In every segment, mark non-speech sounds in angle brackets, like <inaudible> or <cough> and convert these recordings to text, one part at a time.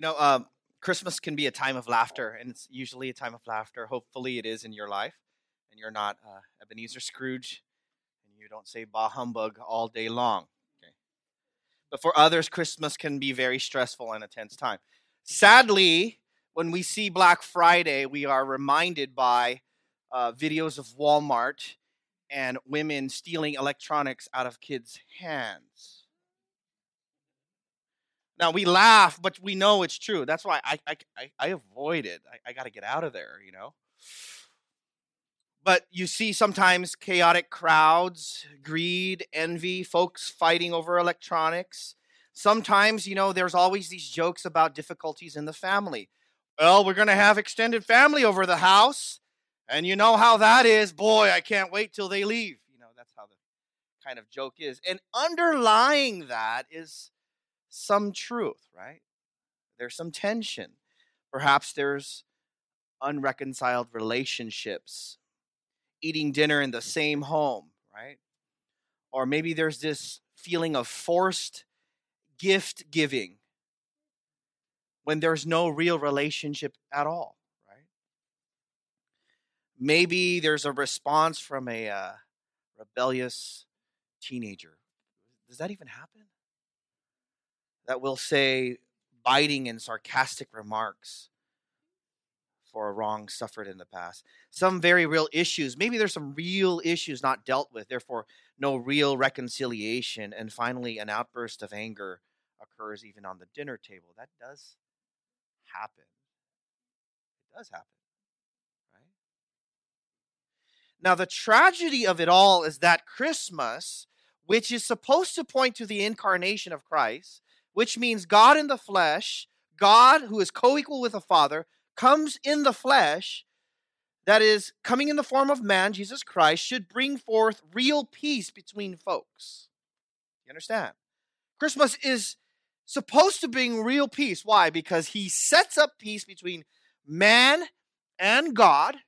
You know, um, Christmas can be a time of laughter, and it's usually a time of laughter. Hopefully, it is in your life, and you're not uh, Ebenezer Scrooge, and you don't say "bah humbug" all day long. Okay, but for others, Christmas can be very stressful and a tense time. Sadly, when we see Black Friday, we are reminded by uh, videos of Walmart and women stealing electronics out of kids' hands. Now we laugh, but we know it's true. That's why I I, I, avoid it. I, I got to get out of there, you know. But you see sometimes chaotic crowds, greed, envy, folks fighting over electronics. Sometimes, you know, there's always these jokes about difficulties in the family. Well, we're going to have extended family over the house. And you know how that is. Boy, I can't wait till they leave. You know, that's how the kind of joke is. And underlying that is some truth, right? There's some tension. Perhaps there's unreconciled relationships, eating dinner in the same home, right? Or maybe there's this feeling of forced gift giving when there's no real relationship at all, right? Maybe there's a response from a uh, rebellious teenager. Does that even happen? That will say biting and sarcastic remarks for a wrong suffered in the past. Some very real issues. Maybe there's some real issues not dealt with, therefore, no real reconciliation. And finally, an outburst of anger occurs even on the dinner table. That does happen. It does happen, right? Now, the tragedy of it all is that Christmas, which is supposed to point to the incarnation of Christ, which means God in the flesh, God who is co equal with the Father, comes in the flesh, that is, coming in the form of man, Jesus Christ, should bring forth real peace between folks. You understand? Christmas is supposed to bring real peace. Why? Because he sets up peace between man and God,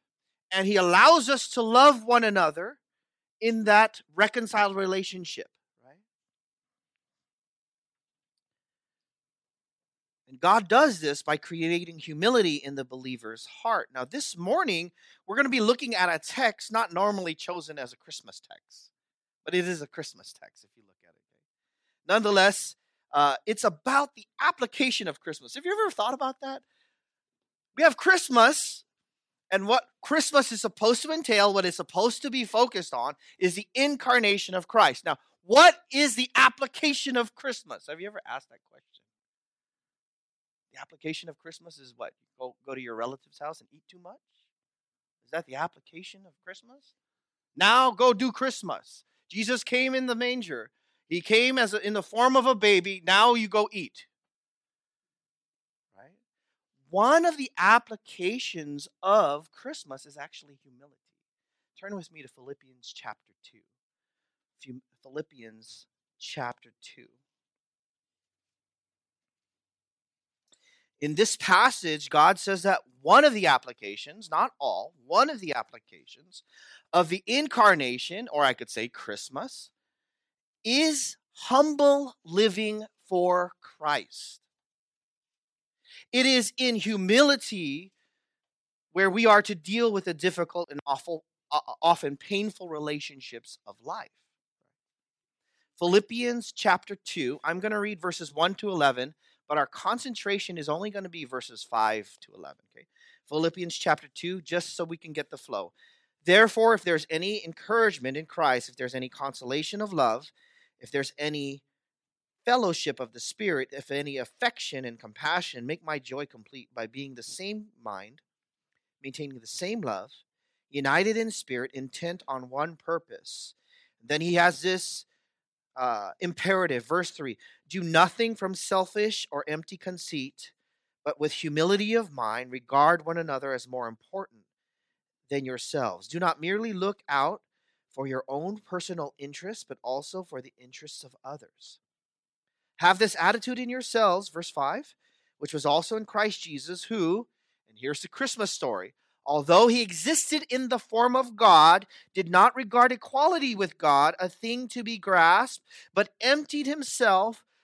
and he allows us to love one another in that reconciled relationship. God does this by creating humility in the believer's heart. Now, this morning, we're going to be looking at a text not normally chosen as a Christmas text, but it is a Christmas text if you look at it. Nonetheless, uh, it's about the application of Christmas. Have you ever thought about that? We have Christmas, and what Christmas is supposed to entail, what it's supposed to be focused on, is the incarnation of Christ. Now, what is the application of Christmas? Have you ever asked that question? The application of Christmas is what? You go, go to your relative's house and eat too much? Is that the application of Christmas? Now go do Christmas. Jesus came in the manger. He came as a, in the form of a baby. Now you go eat. Right? One of the applications of Christmas is actually humility. Turn with me to Philippians chapter 2. Philippians chapter 2. In this passage, God says that one of the applications, not all, one of the applications of the incarnation, or I could say Christmas, is humble living for Christ. It is in humility where we are to deal with the difficult and awful, uh, uh, often painful relationships of life. Philippians chapter 2, I'm going to read verses 1 to 11 but our concentration is only going to be verses 5 to 11. Okay. Philippians chapter 2, just so we can get the flow. Therefore, if there's any encouragement in Christ, if there's any consolation of love, if there's any fellowship of the Spirit, if any affection and compassion, make my joy complete by being the same mind, maintaining the same love, united in spirit, intent on one purpose. Then he has this uh, imperative. Verse 3 Do nothing from selfish or empty conceit, but with humility of mind, regard one another as more important than yourselves. Do not merely look out for your own personal interests, but also for the interests of others. Have this attitude in yourselves, verse 5, which was also in Christ Jesus, who, and here's the Christmas story, although he existed in the form of God, did not regard equality with God a thing to be grasped, but emptied himself,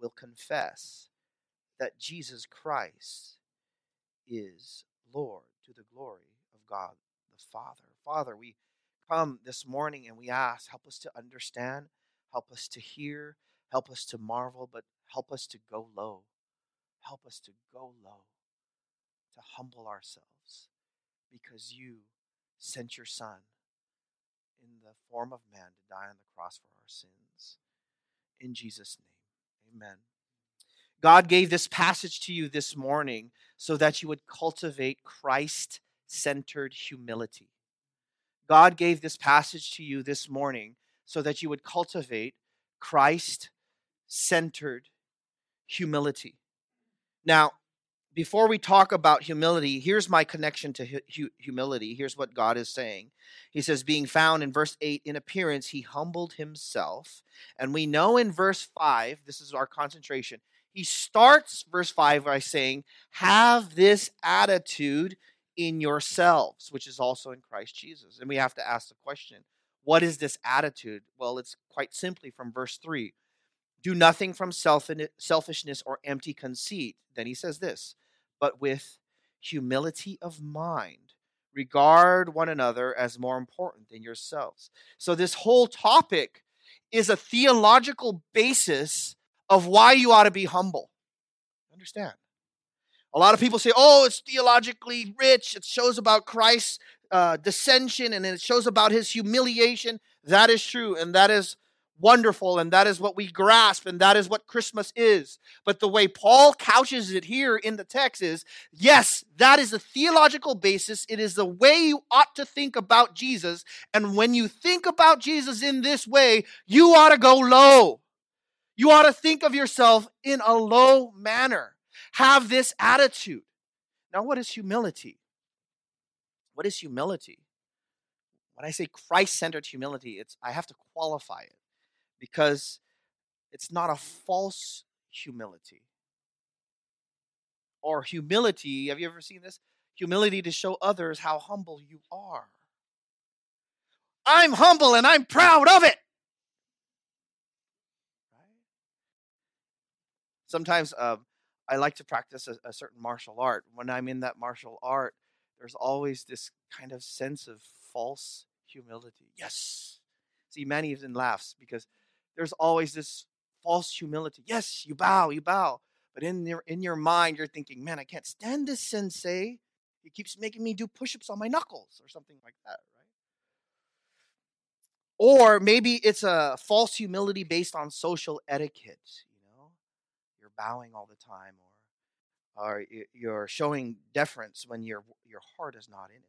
will confess that Jesus Christ is Lord to the glory of God the Father. Father, we come this morning and we ask, help us to understand, help us to hear, help us to marvel, but help us to go low. Help us to go low, to humble ourselves, because you sent your Son in the form of man to die on the cross for our sins. In Jesus' name, amen. God gave this passage to you this morning so that you would cultivate Christ centered humility. God gave this passage to you this morning so that you would cultivate Christ centered humility. Now, before we talk about humility, here's my connection to hu- humility. Here's what God is saying. He says, being found in verse 8 in appearance, he humbled himself. And we know in verse 5, this is our concentration, he starts verse 5 by saying, Have this attitude in yourselves, which is also in Christ Jesus. And we have to ask the question, what is this attitude? Well, it's quite simply from verse 3 do nothing from selfishness or empty conceit. Then he says this, but with humility of mind, regard one another as more important than yourselves. So, this whole topic is a theological basis of why you ought to be humble. Understand? A lot of people say, oh, it's theologically rich. It shows about Christ's uh, descension and it shows about his humiliation. That is true. And that is wonderful and that is what we grasp and that is what Christmas is. But the way Paul couches it here in the text is yes, that is a theological basis. It is the way you ought to think about Jesus. And when you think about Jesus in this way, you ought to go low. You ought to think of yourself in a low manner. Have this attitude. Now, what is humility? What is humility? When I say Christ centered humility, it's I have to qualify it because it's not a false humility. Or humility, have you ever seen this? Humility to show others how humble you are. I'm humble and I'm proud of it. Sometimes uh, I like to practice a, a certain martial art. When I'm in that martial art, there's always this kind of sense of false humility. Yes. See, Manny even laughs because there's always this false humility. Yes, you bow, you bow. But in your in your mind, you're thinking, man, I can't stand this sensei. He keeps making me do push-ups on my knuckles or something like that, right? Or maybe it's a false humility based on social etiquette, you know? You're bowing all the time or or you're showing deference when your your heart is not in it.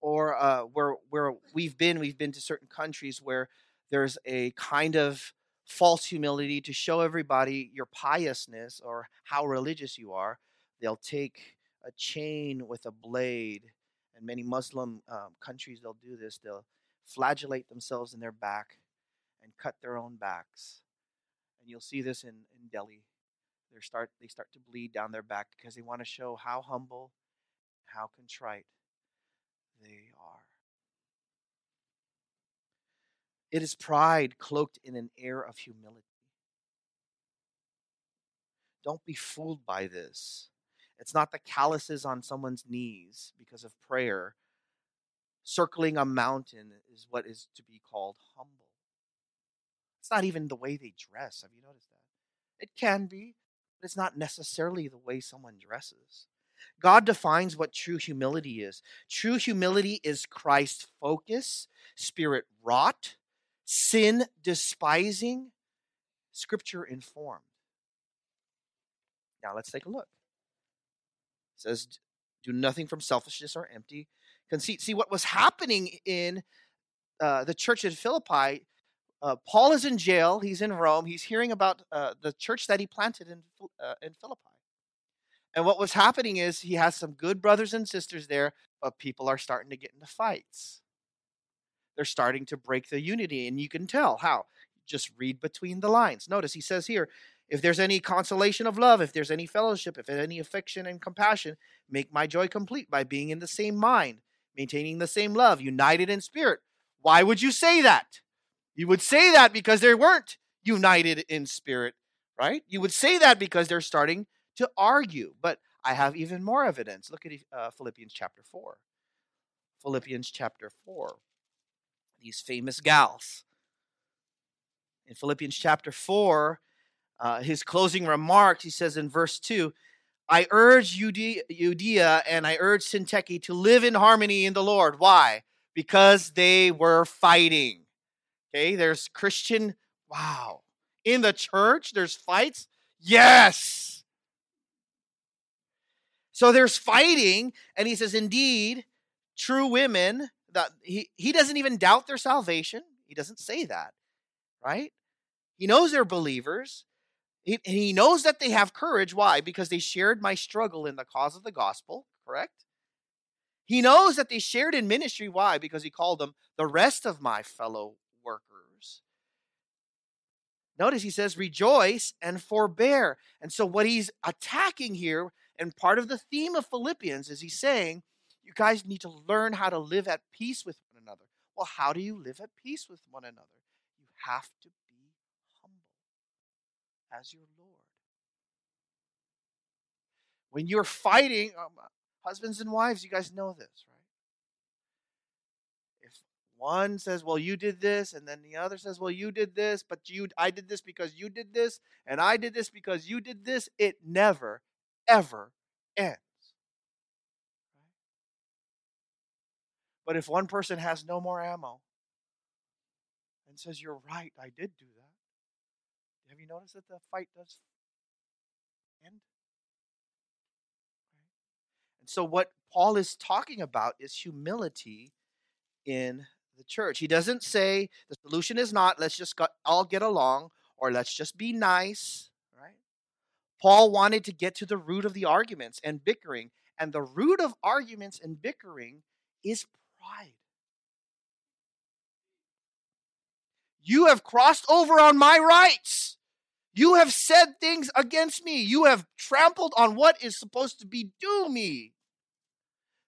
Or uh, where where we've been, we've been to certain countries where there's a kind of false humility to show everybody your piousness or how religious you are. They'll take a chain with a blade, and many Muslim um, countries they'll do this. They'll flagellate themselves in their back and cut their own backs. And you'll see this in, in Delhi. They start they start to bleed down their back because they want to show how humble, how contrite they are. It is pride cloaked in an air of humility. Don't be fooled by this. It's not the calluses on someone's knees because of prayer. Circling a mountain is what is to be called humble. It's not even the way they dress. Have you noticed that? It can be, but it's not necessarily the way someone dresses. God defines what true humility is. True humility is Christ focus, spirit wrought, sin despising, scripture informed. Now let's take a look. It says, do nothing from selfishness or empty conceit. See, what was happening in uh, the church at Philippi, uh, Paul is in jail. He's in Rome. He's hearing about uh, the church that he planted in, uh, in Philippi. And what was happening is he has some good brothers and sisters there, but people are starting to get into fights. They're starting to break the unity, and you can tell how. Just read between the lines. Notice he says here, if there's any consolation of love, if there's any fellowship, if there's any affection and compassion, make my joy complete by being in the same mind, maintaining the same love, united in spirit. Why would you say that? You would say that because they weren't united in spirit, right? You would say that because they're starting to argue. But I have even more evidence. Look at uh, Philippians chapter 4. Philippians chapter 4. These famous gals. In Philippians chapter 4, uh, his closing remarks, he says in verse 2 I urge Euodia and I urge Syntyche to live in harmony in the Lord. Why? Because they were fighting. Okay, there's Christian, wow. In the church, there's fights? Yes. So there's fighting, and he says, indeed, true women, that he, he doesn't even doubt their salvation. He doesn't say that, right? He knows they're believers. He, he knows that they have courage. Why? Because they shared my struggle in the cause of the gospel, correct? He knows that they shared in ministry. Why? Because he called them the rest of my fellow workers. Notice he says, rejoice and forbear. And so, what he's attacking here, and part of the theme of Philippians, is he's saying, you guys need to learn how to live at peace with one another. Well, how do you live at peace with one another? You have to be humble as your Lord. When you're fighting, um, husbands and wives, you guys know this, right? If one says, "Well, you did this," and then the other says, "Well, you did this, but you I did this because you did this, and I did this because you did this," it never ever ends. But if one person has no more ammo and says, You're right, I did do that, have you noticed that the fight does end? And so, what Paul is talking about is humility in the church. He doesn't say the solution is not let's just all get along or let's just be nice, right? Paul wanted to get to the root of the arguments and bickering, and the root of arguments and bickering is pride. You have crossed over on my rights. You have said things against me. You have trampled on what is supposed to be due me.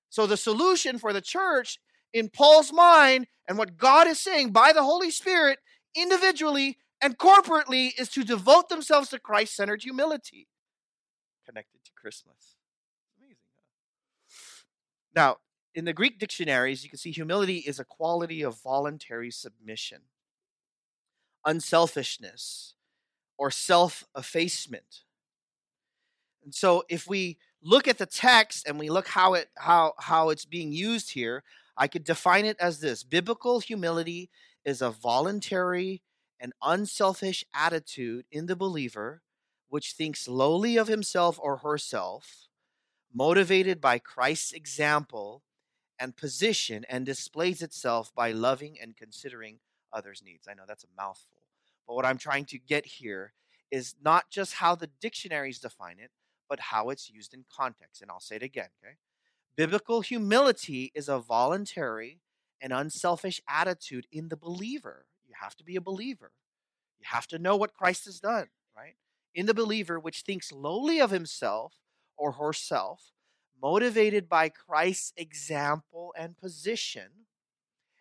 So, the solution for the church in Paul's mind and what God is saying by the Holy Spirit individually and corporately is to devote themselves to Christ centered humility connected to Christmas. Amazing. Now, in the Greek dictionaries, you can see humility is a quality of voluntary submission, unselfishness, or self effacement. And so if we look at the text and we look how it how how it's being used here, I could define it as this. Biblical humility is a voluntary and unselfish attitude in the believer which thinks lowly of himself or herself, motivated by Christ's example and position and displays itself by loving and considering others' needs. I know that's a mouthful. But what I'm trying to get here is not just how the dictionaries define it, but how it's used in context. And I'll say it again, okay? Biblical humility is a voluntary and unselfish attitude in the believer. You have to be a believer. You have to know what Christ has done, right? In the believer, which thinks lowly of himself or herself, motivated by Christ's example and position,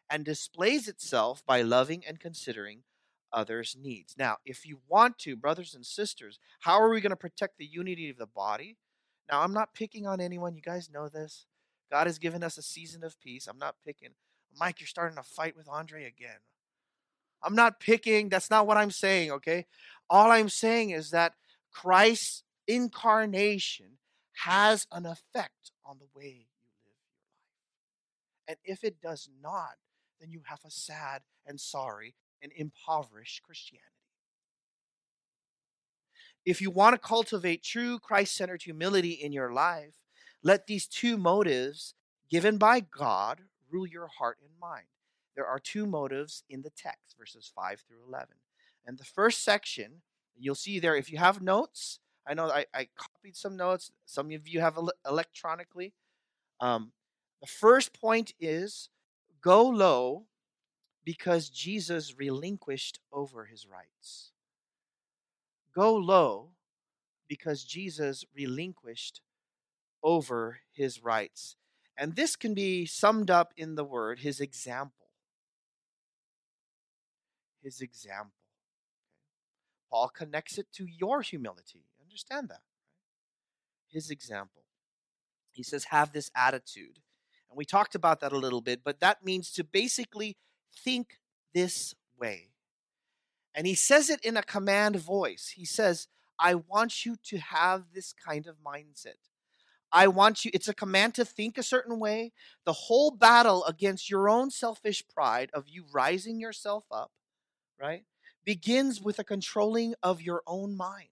and displays itself by loving and considering others' needs. Now, if you want to, brothers and sisters, how are we going to protect the unity of the body? Now, I'm not picking on anyone. You guys know this. God has given us a season of peace. I'm not picking. Mike, you're starting to fight with Andre again. I'm not picking. That's not what I'm saying, okay? All I'm saying is that Christ's incarnation has an effect on the way you live your life. And if it does not, then you have a sad and sorry and impoverished Christianity. If you want to cultivate true Christ centered humility in your life, let these two motives given by God rule your heart and mind. There are two motives in the text, verses 5 through 11. And the first section, you'll see there, if you have notes, I know I, I copied some notes. Some of you have ele- electronically. Um, the first point is go low because Jesus relinquished over his rights. Go low because Jesus relinquished over his rights. And this can be summed up in the word his example. His example. Paul connects it to your humility. Understand that. His example. He says, have this attitude. And we talked about that a little bit, but that means to basically think this way. And he says it in a command voice. He says, I want you to have this kind of mindset. I want you, it's a command to think a certain way. The whole battle against your own selfish pride of you rising yourself up, right, begins with a controlling of your own mind.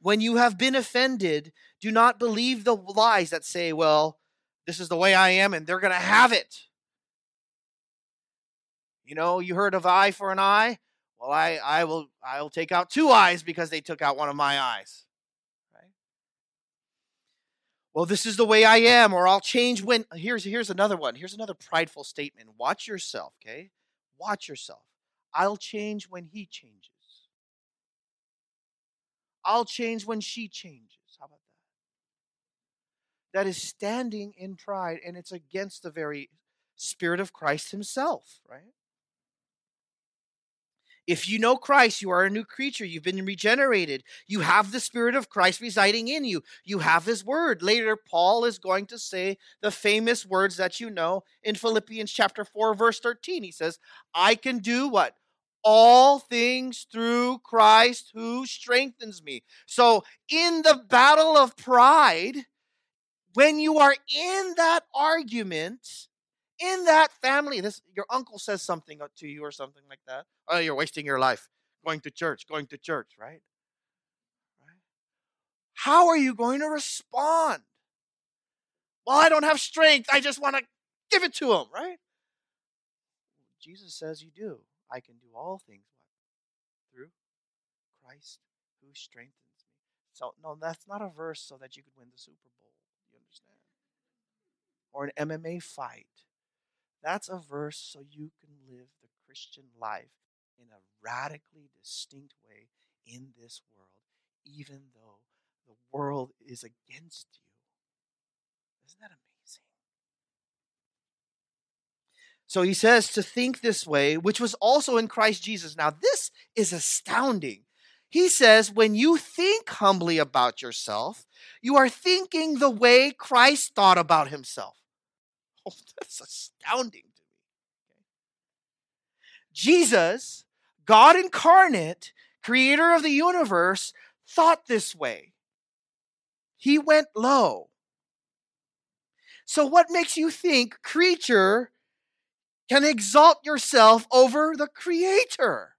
When you have been offended, do not believe the lies that say, well, this is the way I am and they're going to have it. You know, you heard of eye for an eye? Well, I, I will I will take out two eyes because they took out one of my eyes. Right? Well, this is the way I am, or I'll change when here's here's another one. Here's another prideful statement. Watch yourself, okay? Watch yourself. I'll change when he changes. I'll change when she changes. How about that? That is standing in pride, and it's against the very Spirit of Christ Himself, right? If you know Christ, you are a new creature. You've been regenerated. You have the Spirit of Christ residing in you. You have His Word. Later, Paul is going to say the famous words that you know in Philippians chapter 4, verse 13. He says, I can do what? All things through Christ who strengthens me. So, in the battle of pride, when you are in that argument, in that family, this your uncle says something uh, to you or something like that. Oh, you're wasting your life going to church, going to church, right? Right? How are you going to respond? Well, I don't have strength. I just want to give it to him, right? Jesus says you do. I can do all things what? through Christ who strengthens me. So no, that's not a verse so that you could win the Super Bowl. You understand? Or an MMA fight that's a verse so you can live the Christian life in a radically distinct way in this world, even though the world is against you. Isn't that amazing? So he says to think this way, which was also in Christ Jesus. Now, this is astounding. He says, when you think humbly about yourself, you are thinking the way Christ thought about himself. <laughs> Oh, that's astounding to me. Jesus, God incarnate, creator of the universe, thought this way. He went low. So, what makes you think, creature, can exalt yourself over the creator?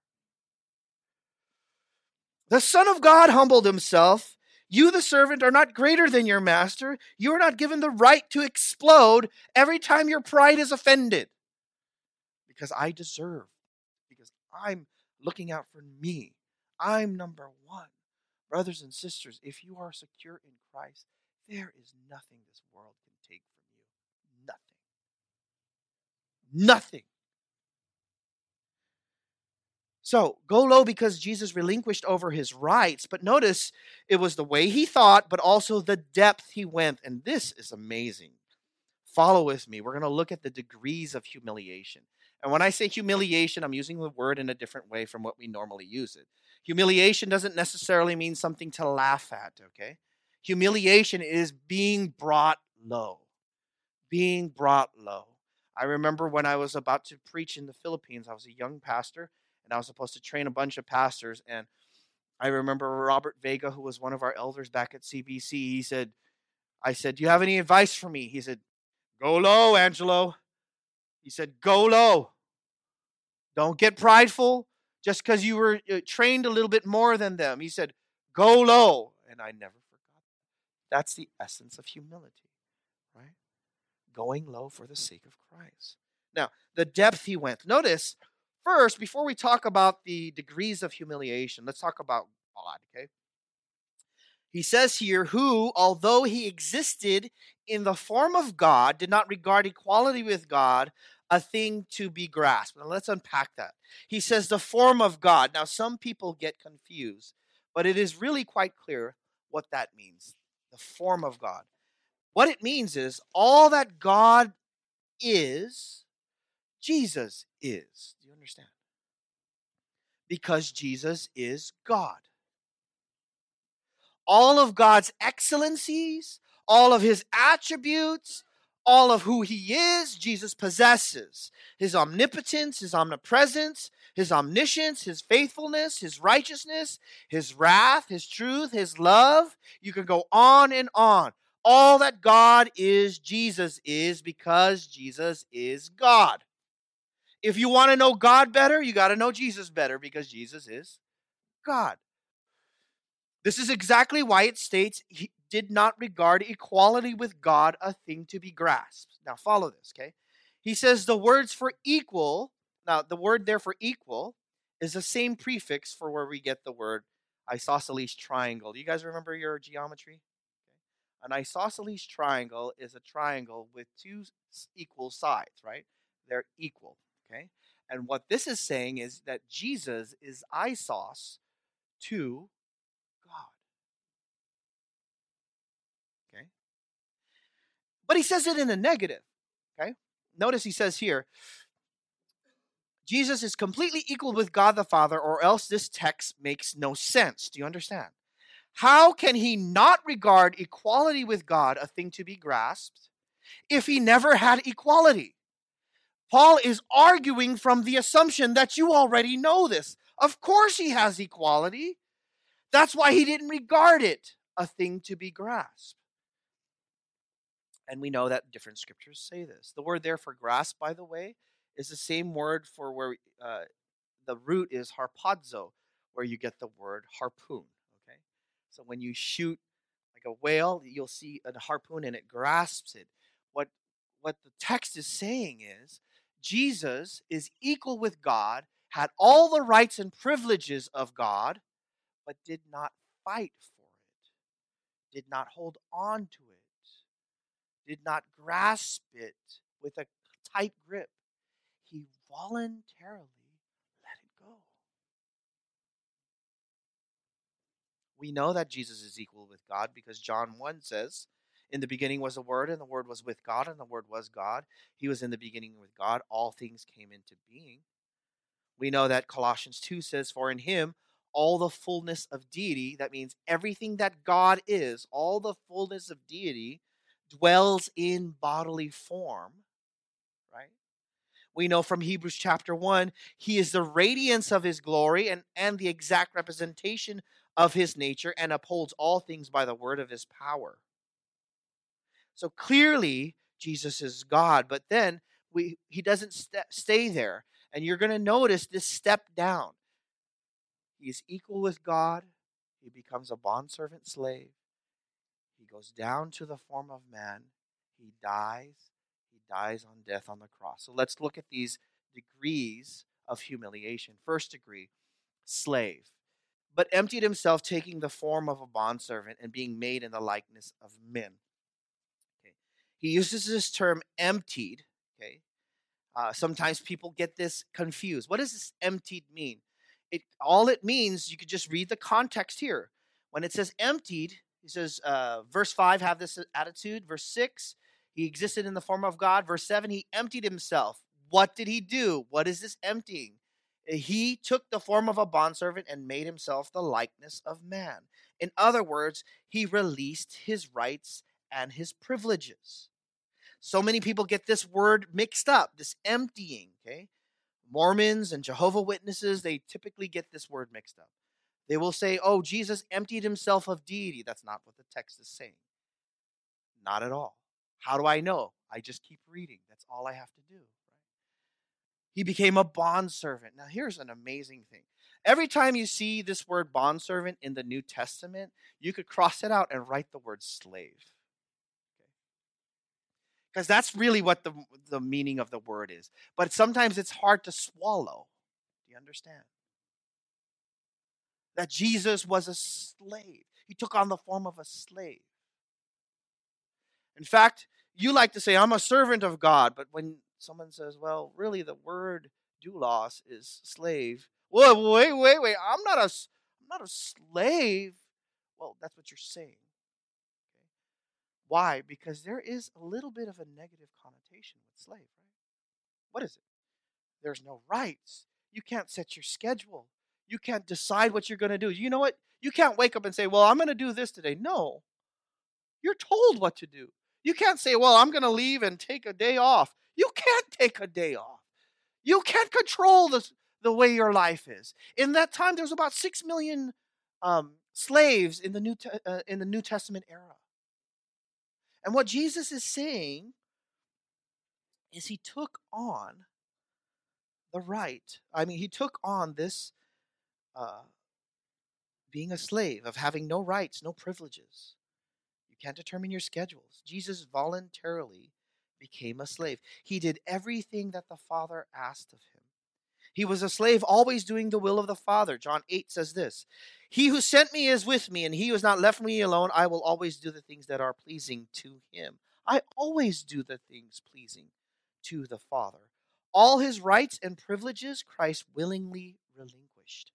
The Son of God humbled himself you, the servant, are not greater than your master. You are not given the right to explode every time your pride is offended. Because I deserve, because I'm looking out for me. I'm number one. Brothers and sisters, if you are secure in Christ, there is nothing this world can take from you. Nothing. So go low because Jesus relinquished over his rights. But notice it was the way he thought, but also the depth he went. And this is amazing. Follow with me. We're going to look at the degrees of humiliation. And when I say humiliation, I'm using the word in a different way from what we normally use it. Humiliation doesn't necessarily mean something to laugh at, okay? Humiliation is being brought low. Being brought low. I remember when I was about to preach in the Philippines, I was a young pastor and I was supposed to train a bunch of pastors. And I remember Robert Vega, who was one of our elders back at CBC, he said, I said, Do you have any advice for me? He said, Go low, Angelo. He said, Go low. Don't get prideful just because you were uh, trained a little bit more than them. He said, Go low. And I never forgot. That's the essence of humility? Going low for the sake of Christ. Now, the depth he went. Notice First, before we talk about the degrees of humiliation, let's talk about God, okay? He says here, who, although he existed in the form of God, did not regard equality with God a thing to be grasped. Now let's unpack that. He says the form of God. Now, some people get confused, but it is really quite clear what that means the form of God. What it means is all that God is, Jesus is. Do you understand? Because Jesus is God. All of God's excellencies, all of his attributes, all of who he is, Jesus possesses. His omnipotence, his omnipresence, his omniscience, his faithfulness, his righteousness, his wrath, his truth, his love. You can go on and on. All that God is, Jesus is because Jesus is God. If you want to know God better, you got to know Jesus better because Jesus is God. This is exactly why it states he did not regard equality with God a thing to be grasped. Now, follow this, okay? He says the words for equal, now the word there for equal is the same prefix for where we get the word isosceles triangle. Do you guys remember your geometry? An isosceles triangle is a triangle with two equal sides, right? They're equal, okay? And what this is saying is that Jesus is isos to God. Okay? But he says it in a negative. Okay? Notice he says here, Jesus is completely equal with God the Father, or else this text makes no sense. Do you understand? How can he not regard equality with God a thing to be grasped if he never had equality? Paul is arguing from the assumption that you already know this. Of course, he has equality. That's why he didn't regard it a thing to be grasped. And we know that different scriptures say this. The word there for grasp, by the way, is the same word for where uh, the root is harpazo, where you get the word harpoon. So when you shoot like a whale, you'll see a harpoon and it grasps it. What what the text is saying is Jesus is equal with God, had all the rights and privileges of God, but did not fight for it, did not hold on to it did not grasp it with a tight grip. He voluntarily let it go. We know that Jesus is equal with God because John 1 says, In the beginning was the Word, and the Word was with God, and the Word was God. He was in the beginning with God. All things came into being. We know that Colossians 2 says, For in him all the fullness of deity, that means everything that God is, all the fullness of deity dwells in bodily form, right? We know from Hebrews chapter 1, he is the radiance of his glory and, and the exact representation of his nature and upholds all things by the word of his power. So clearly, Jesus is God, but then we, he doesn't st- stay there. And you're going to notice this step down. He's equal with God, he becomes a bondservant slave he goes down to the form of man. He dies. He dies on death on the cross. So let's look at these degrees of humiliation. First degree, slave, but emptied himself, taking the form of a bondservant and being made in the likeness of men. Okay. He uses this term emptied. Okay. Uh, sometimes people get this confused. What does this emptied mean? It all it means. You could just read the context here. When it says emptied, he says, uh, verse 5, have this attitude. Verse 6, he existed in the form of God. Verse 7, he emptied himself. What did he do? What is this emptying? He took the form of a bondservant and made himself the likeness of man. In other words, he released his rights and his privileges. So many people get this word mixed up, this emptying, okay? Mormons and Jehovah Witnesses, they typically get this word mixed up. They will say, oh, Jesus emptied himself of deity. That's not what the text is saying. Not at all. How do I know? I just keep reading. That's all I have to do. He became a bondservant. Now, here's an amazing thing. Every time you see this word bondservant in the New Testament, you could cross it out and write the word slave. Because that's really what the, the meaning of the word is. But sometimes it's hard to swallow. Do you understand? that Jesus was a slave. He took on the form of a slave. In fact, you like to say, I'm a servant of God, but when someone says, well, really the word doulos is slave. Well, wait, wait, wait. I'm not a, I'm not a slave. Well, that's what you're saying. Why? Because there is a little bit of a negative connotation with slave, right? What is it? There's no rights. You can't set your schedule. You can't decide what you're going to do. You know what? You can't wake up and say, Well, I'm going to do this today. No. You're told what to do. You can't say, Well, I'm going to leave and take a day off. You can't take a day off. You can't control the, the way your life is. In that time, there was about six million um, slaves in the New uh, in the New Testament era. And what Jesus is saying is he took on the right. I mean, he took on this uh, being a slave, of having no rights, no privileges. You can't determine your schedules. Jesus voluntarily became a slave. He did everything that the Father asked of him. He was a slave, always doing the will of the Father. John 8 says this He who sent me is with me, and he who has not left me alone, I will always do the things that are pleasing to him. I always do the things pleasing to the Father. All his rights and privileges Christ willingly relinquished.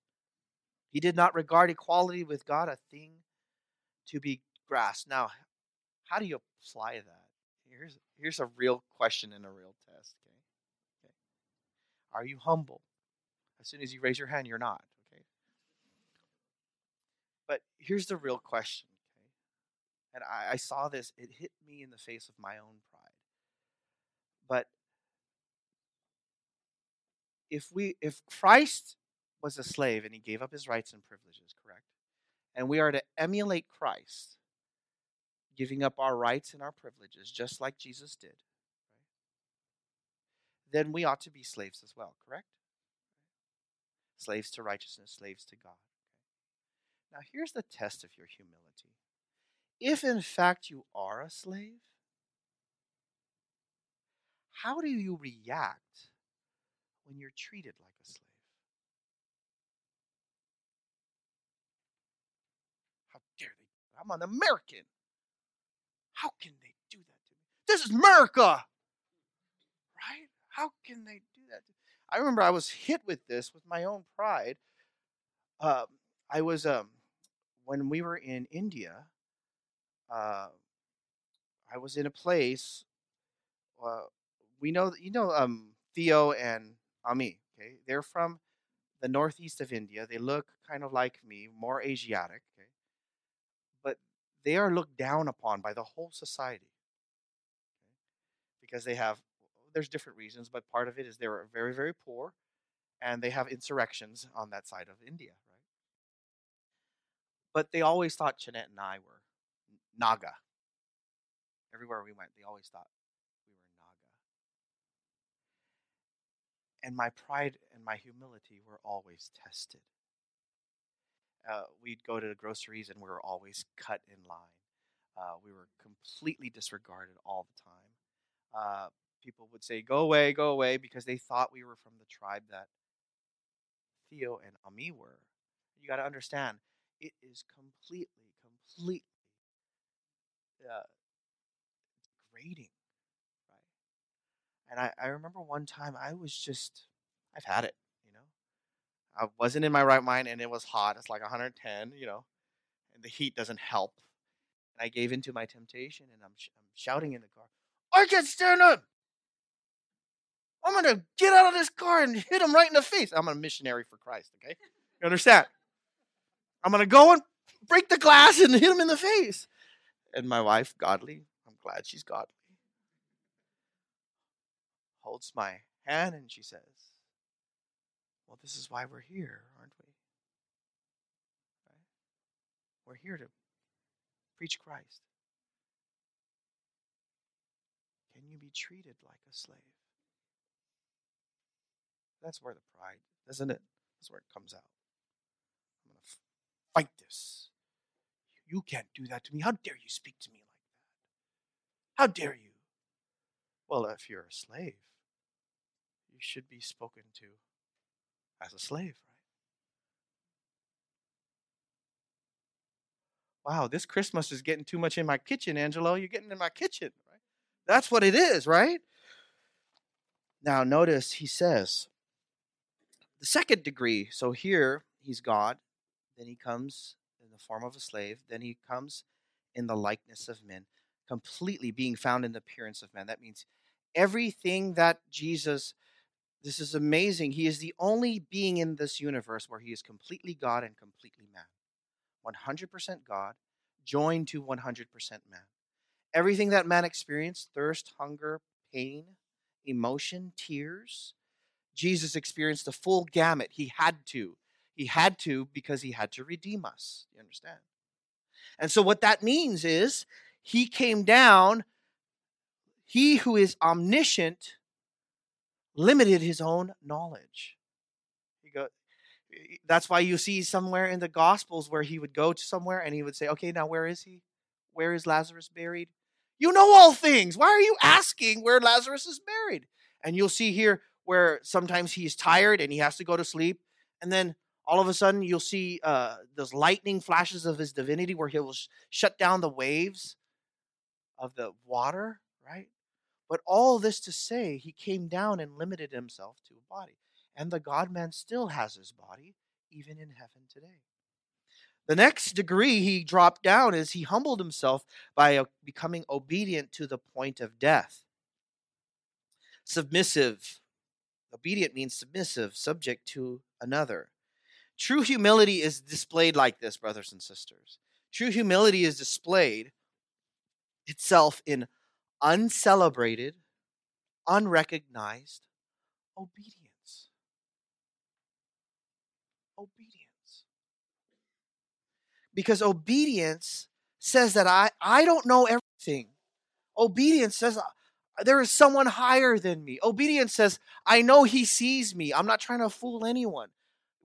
He did not regard equality with God a thing to be grasped. Now, how do you apply that? Here's, here's a real question and a real test. Okay? okay. Are you humble? As soon as you raise your hand, you're not. Okay. But here's the real question. Okay. And I, I saw this, it hit me in the face of my own pride. But if we if Christ was a slave and he gave up his rights and privileges, correct? And we are to emulate Christ, giving up our rights and our privileges, just like Jesus did, right? then we ought to be slaves as well, correct? Slaves to righteousness, slaves to God. Okay? Now, here's the test of your humility. If in fact you are a slave, how do you react when you're treated like a slave? How dare they? I'm an American. How can they do that to me? This is America! Right? How can they do that? I remember I was hit with this with my own pride. Um, I was um, when we were in India. Uh, I was in a place. Uh, we know you know um, Theo and Ami. Okay, they're from the northeast of India. They look kind of like me, more Asiatic. They are looked down upon by the whole society. Okay? Because they have, there's different reasons, but part of it is they're very, very poor, and they have insurrections on that side of India, right? But they always thought Jeanette and I were Naga. Everywhere we went, they always thought we were Naga and my pride and my humility were always tested. Uh, we'd go to the groceries and we were always cut in line. Uh, we were completely disregarded all the time. Uh, people would say, Go away, go away, because they thought we were from the tribe that Theo and Ami were. You got to understand, it is completely, completely uh, degrading and I, I remember one time I was just, I've had it. I wasn't in my right mind and it was hot. It's like 110, you know, and the heat doesn't help. And I gave into my temptation and I'm, sh- I'm shouting in the car, I can't stand up. I'm going to get out of this car and hit him right in the face. I'm a missionary for Christ, okay? You understand? I'm going to go and break the glass and hit him in the face. And my wife, godly, I'm glad she's godly holds my hand and she says, Well, this is why we're here, aren't we? Right? We're here to preach Christ. Can you be treated like a slave? That's where the pride, isn't it? That's where it comes out. I'm going to fight this. You can't do that to me. How dare you speak to me like that? How dare you? Well, if you're a slave, you should be spoken to as a slave, right? wow, this Christmas is getting too much in my kitchen, Angelo. You're getting in my kitchen, right? That's what it is, right? Now, notice he says the second degree. So here he's God, then he comes in the form of a slave, then he comes in the likeness of men, completely being found in the appearance of man. That means everything that Jesus, this is amazing. He is the only being in this universe where he is completely God and completely man. 100% God, joined to 100% man. Everything that man experienced thirst, hunger, pain, emotion, tears Jesus experienced the full gamut. He had to. He had to because he had to redeem us. You understand? And so, what that means is he came down, he who is omniscient limited his own knowledge. He go, that's why you see somewhere in the Gospels where he would go to somewhere and he would say, Okay, now where is he? Where is Lazarus buried? You know all things. Why are you asking where Lazarus is buried? And you'll see here where sometimes he's tired and he has to go to sleep. And then all of a sudden you'll see uh, those lightning flashes of his divinity where he will sh- shut down the waves of the water, right? But all this to say, he came down and limited himself to a body. And the God man still has his body, even in heaven today. The next degree he dropped down is he humbled himself by uh, becoming obedient to the point of death. Submissive. Obedient means submissive, subject to another. True humility is displayed like this, brothers and sisters. True humility is displayed itself in uncelebrated, unrecognized obedience. Obedience because obedience says that I, I don't know everything. Obedience says uh, there is someone higher than me. Obedience says I know he sees me. I'm not trying to fool anyone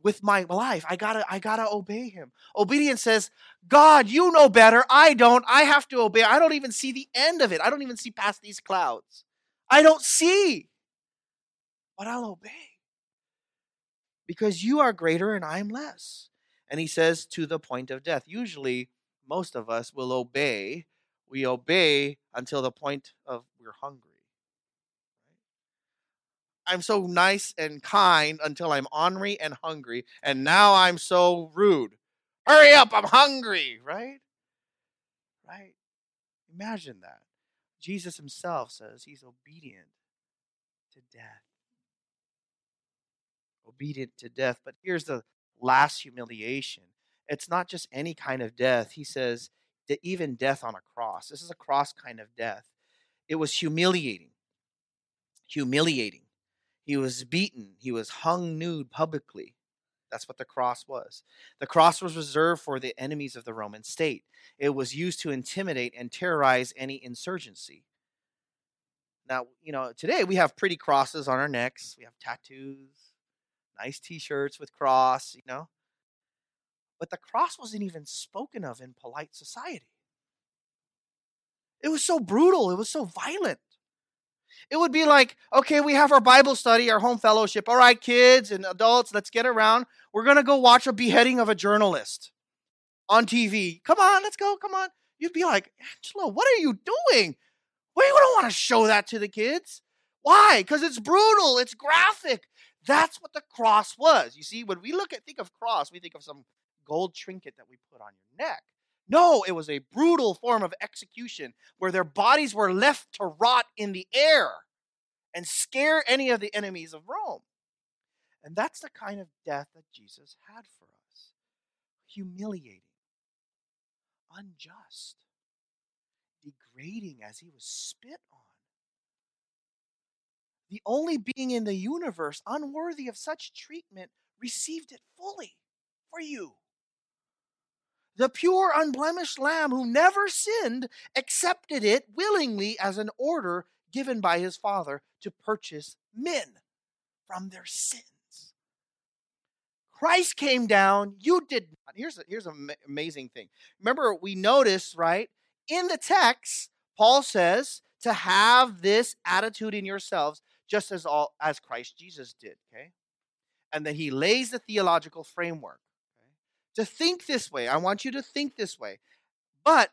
with my life. I gotta I gotta obey him. Obedience says, God, you know better. I don't. I have to obey. I don't even see the end of it. I don't even see past these clouds. I don't see. But I'll obey. Because you are greater and I'm less. And he says, to the point of death. Usually, most of us will obey. We obey until the point of we're hungry. I'm so nice and kind until I'm ornery and hungry, and now I'm so rude. Hurry up, I'm hungry, right? Right? Imagine that. Jesus himself says he's obedient to death. Obedient to death. But here's the last humiliation. It's not just any kind of death. He says that even death on a cross. This is a cross kind of death. It was humiliating. Humiliating. He was beaten. He was hung nude publicly. That's what the cross was. The cross was reserved for the enemies of the Roman state. It was used to intimidate and terrorize any insurgency. Now, you know, today we have pretty crosses on our necks. We have tattoos nice t-shirts with cross, you know. But the cross wasn't even spoken of in polite society. It was so brutal, it was so violent. It would be like, okay, we have our Bible study, our home fellowship. All right, kids and adults, let's get around. We're going to go watch a beheading of a journalist on TV. Come on, let's go. Come on. You'd be like, Angelo, what are you doing? We don't want to show that to the kids. Why? Because it's brutal, it's graphic, that's what the cross was. You see, when we look at think of cross, we think of some gold trinket that we put on your neck. No, it was a brutal form of execution where their bodies were left to rot in the air and scare any of the enemies of Rome. And that's the kind of death that Jesus had for us humiliating, unjust, degrading as he was spit on the only being in the universe unworthy of such treatment received it fully for you. The pure, unblemished Lamb who never sinned accepted it willingly as an order given by his Father to purchase men from their sins. Christ came down, you did not. Here's, a, here's an amazing thing. Remember, we notice, right, in the text, Paul says to have this attitude in yourselves just as all as Christ Jesus did, okay? And then he lays the theological framework. To think this way, I want you to think this way. But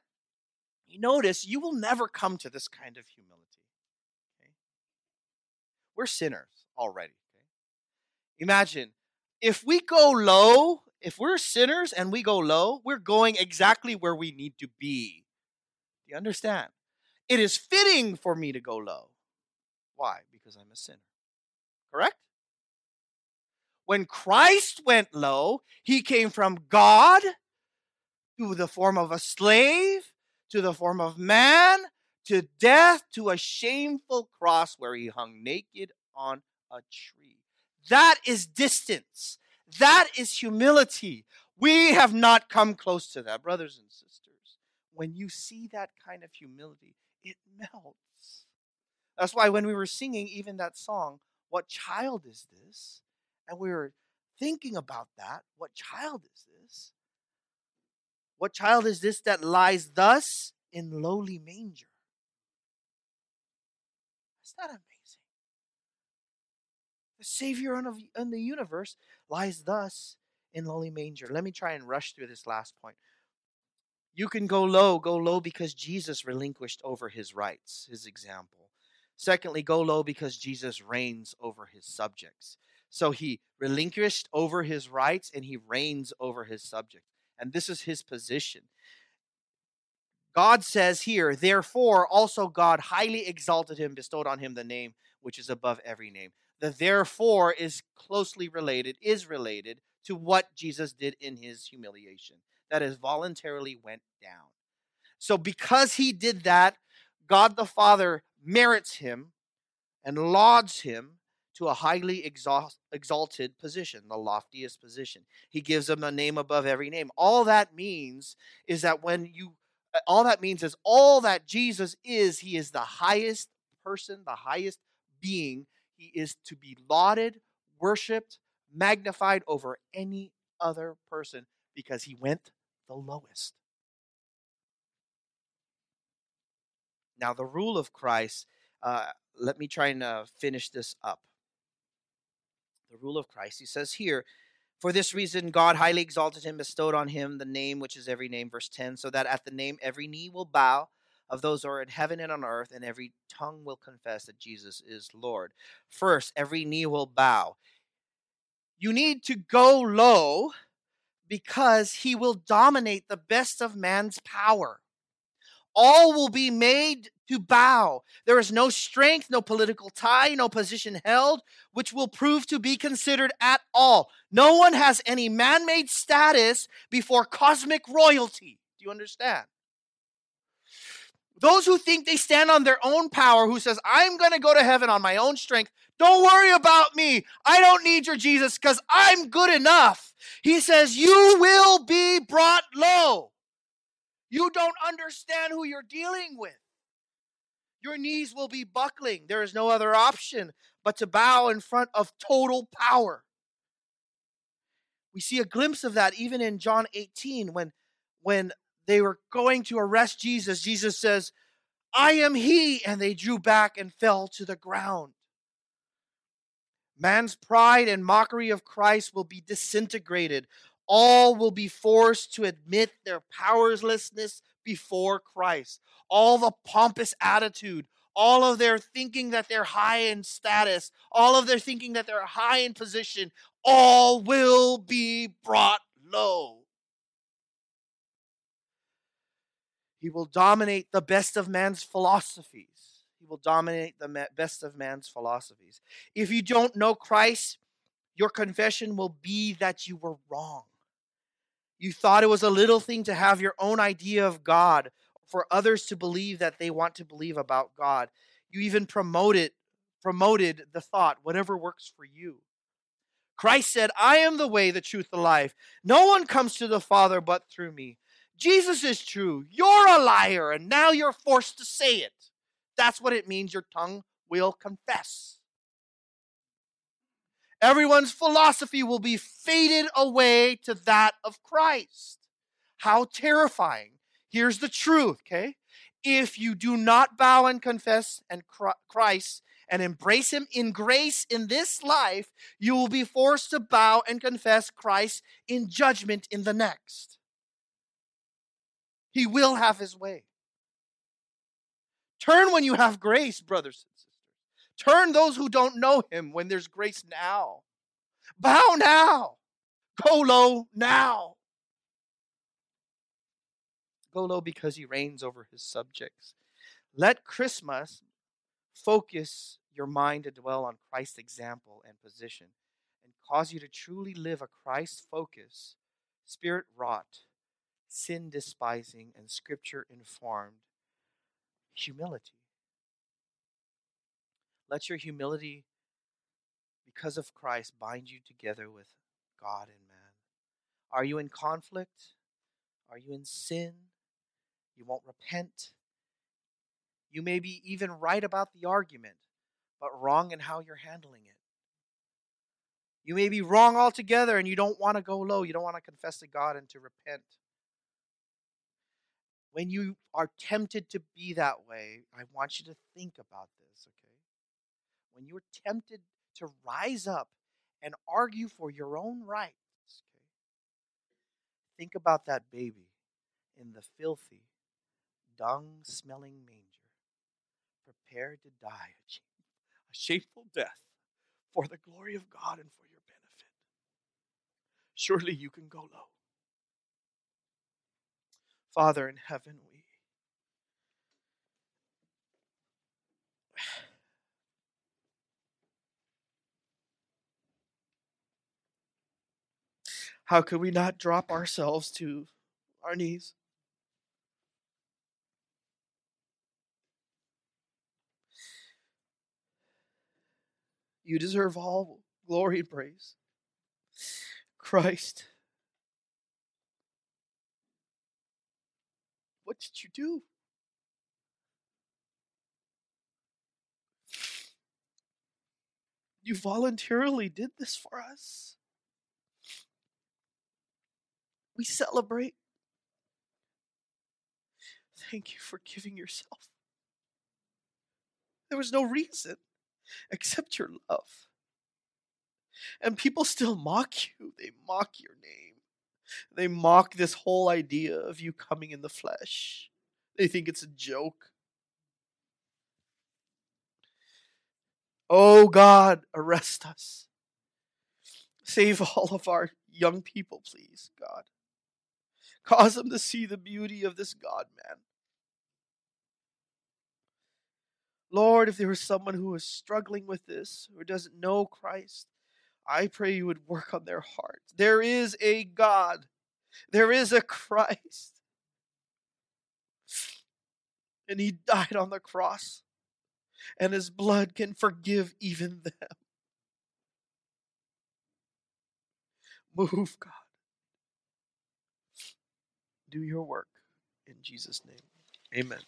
notice you will never come to this kind of humility. Okay? We're sinners already. Okay? Imagine if we go low, if we're sinners and we go low, we're going exactly where we need to be. Do you understand? It is fitting for me to go low. Why? Because I'm a sinner. Correct? When Christ went low, he came from God to the form of a slave, to the form of man, to death, to a shameful cross where he hung naked on a tree. That is distance. That is humility. We have not come close to that, brothers and sisters. When you see that kind of humility, it melts. That's why when we were singing even that song, What Child is This? And we were thinking about that. What child is this? What child is this that lies thus in lowly manger? Is that amazing? The Savior of the universe lies thus in lowly manger. Let me try and rush through this last point. You can go low, go low because Jesus relinquished over his rights, his example. Secondly, go low because Jesus reigns over his subjects. So he relinquished over his rights and he reigns over his subjects. And this is his position. God says here, therefore, also God highly exalted him, bestowed on him the name which is above every name. The therefore is closely related, is related to what Jesus did in his humiliation. That is, voluntarily went down. So, because he did that, God the Father merits him and lauds him to a highly exalted position, the loftiest position. He gives him a name above every name. All that means is that when you, all that means is all that Jesus is, he is the highest person, the highest being. He is to be lauded, worshiped, magnified over any other person because he went the lowest. Now, the rule of Christ, uh, let me try and uh, finish this up the rule of Christ. He says here, for this reason, God highly exalted him, bestowed on him the name which is every name, verse 10, so that at the name every knee will bow of those who are in heaven and on earth, and every tongue will confess that Jesus is Lord. First, every knee will bow. You need to go low because he will dominate the best of man's power all will be made to bow. There is no strength, no political tie, no position held, which will prove to be considered at all. No one has any man made status before cosmic royalty. Do you understand? Those who think they stand on their own power, who says, I'm going to go to heaven on my own strength, don't worry about me. I don't need your Jesus because I'm good enough. He says, You will be brought low. You don't understand who you're dealing with. Your knees will be buckling. There is no other option but to bow in front of total power. We see a glimpse of that even in John 18 when when they were going to arrest Jesus. Jesus says, "I am he," and they drew back and fell to the ground. Man's pride and mockery of Christ will be disintegrated all will be forced to admit their powerlessness before Christ. All the pompous attitude, all of their thinking that they're high in status, all of their thinking that they're high in position, all will be brought low. He will dominate the best of man's philosophies. He will dominate the best of man's philosophies. If you don't know Christ, your confession will be that you were wrong. You thought it was a little thing to have your own idea of God, for others to believe that they want to believe about God. You even promoted promoted the thought, whatever works for you. Christ said, I am the way, the truth, the life. No one comes to the Father but through me. Jesus is true. You're a liar, and now you're forced to say it. That's what it means your tongue will confess. Everyone's philosophy will be faded away to that of Christ. How terrifying. Here's the truth, okay? If you do not bow and confess and Christ and embrace him in grace in this life, you will be forced to bow and confess Christ in judgment in the next. He will have his way. Turn when you have grace, brothers. Turn those who don't know him when there's grace now. Bow now. Go low now. Go low because he reigns over his subjects. Let Christmas focus your mind to dwell on Christ's example and position and cause you to truly live a Christ focused, spirit wrought, sin despising, and scripture informed humility. Let your humility, because of Christ, bind you together with God and man. Are you in conflict? Are you in sin? You won't repent. You may be even right about the argument, but wrong in how you're handling it. You may be wrong altogether and you don't want to go low. You don't want to confess to God and to repent. When you are tempted to be that way, I want you to think about this? When you're tempted to rise up and argue for your own rights, okay? Think about that baby in the filthy, dung smelling manger, prepared to die a shameful death for the glory of God and for your benefit. Surely you can go low. Father in heaven, we How could we not drop ourselves to our knees? You deserve all glory and praise. Christ, what did you do? You voluntarily did this for us. We celebrate. Thank you for giving yourself. There was no reason except your love. And people still mock you. They mock your name. They mock this whole idea of you coming in the flesh. They think it's a joke. Oh God, arrest us. Save <laughs> all of our young people, please, God. Cause them to see the beauty of this God man. Lord, if there is someone who is struggling with this or doesn't know Christ, I pray you would work on their heart. There is a God, there is a Christ. And he died on the cross, and his blood can forgive even them. Move, God. Do your work in Jesus' name. Amen.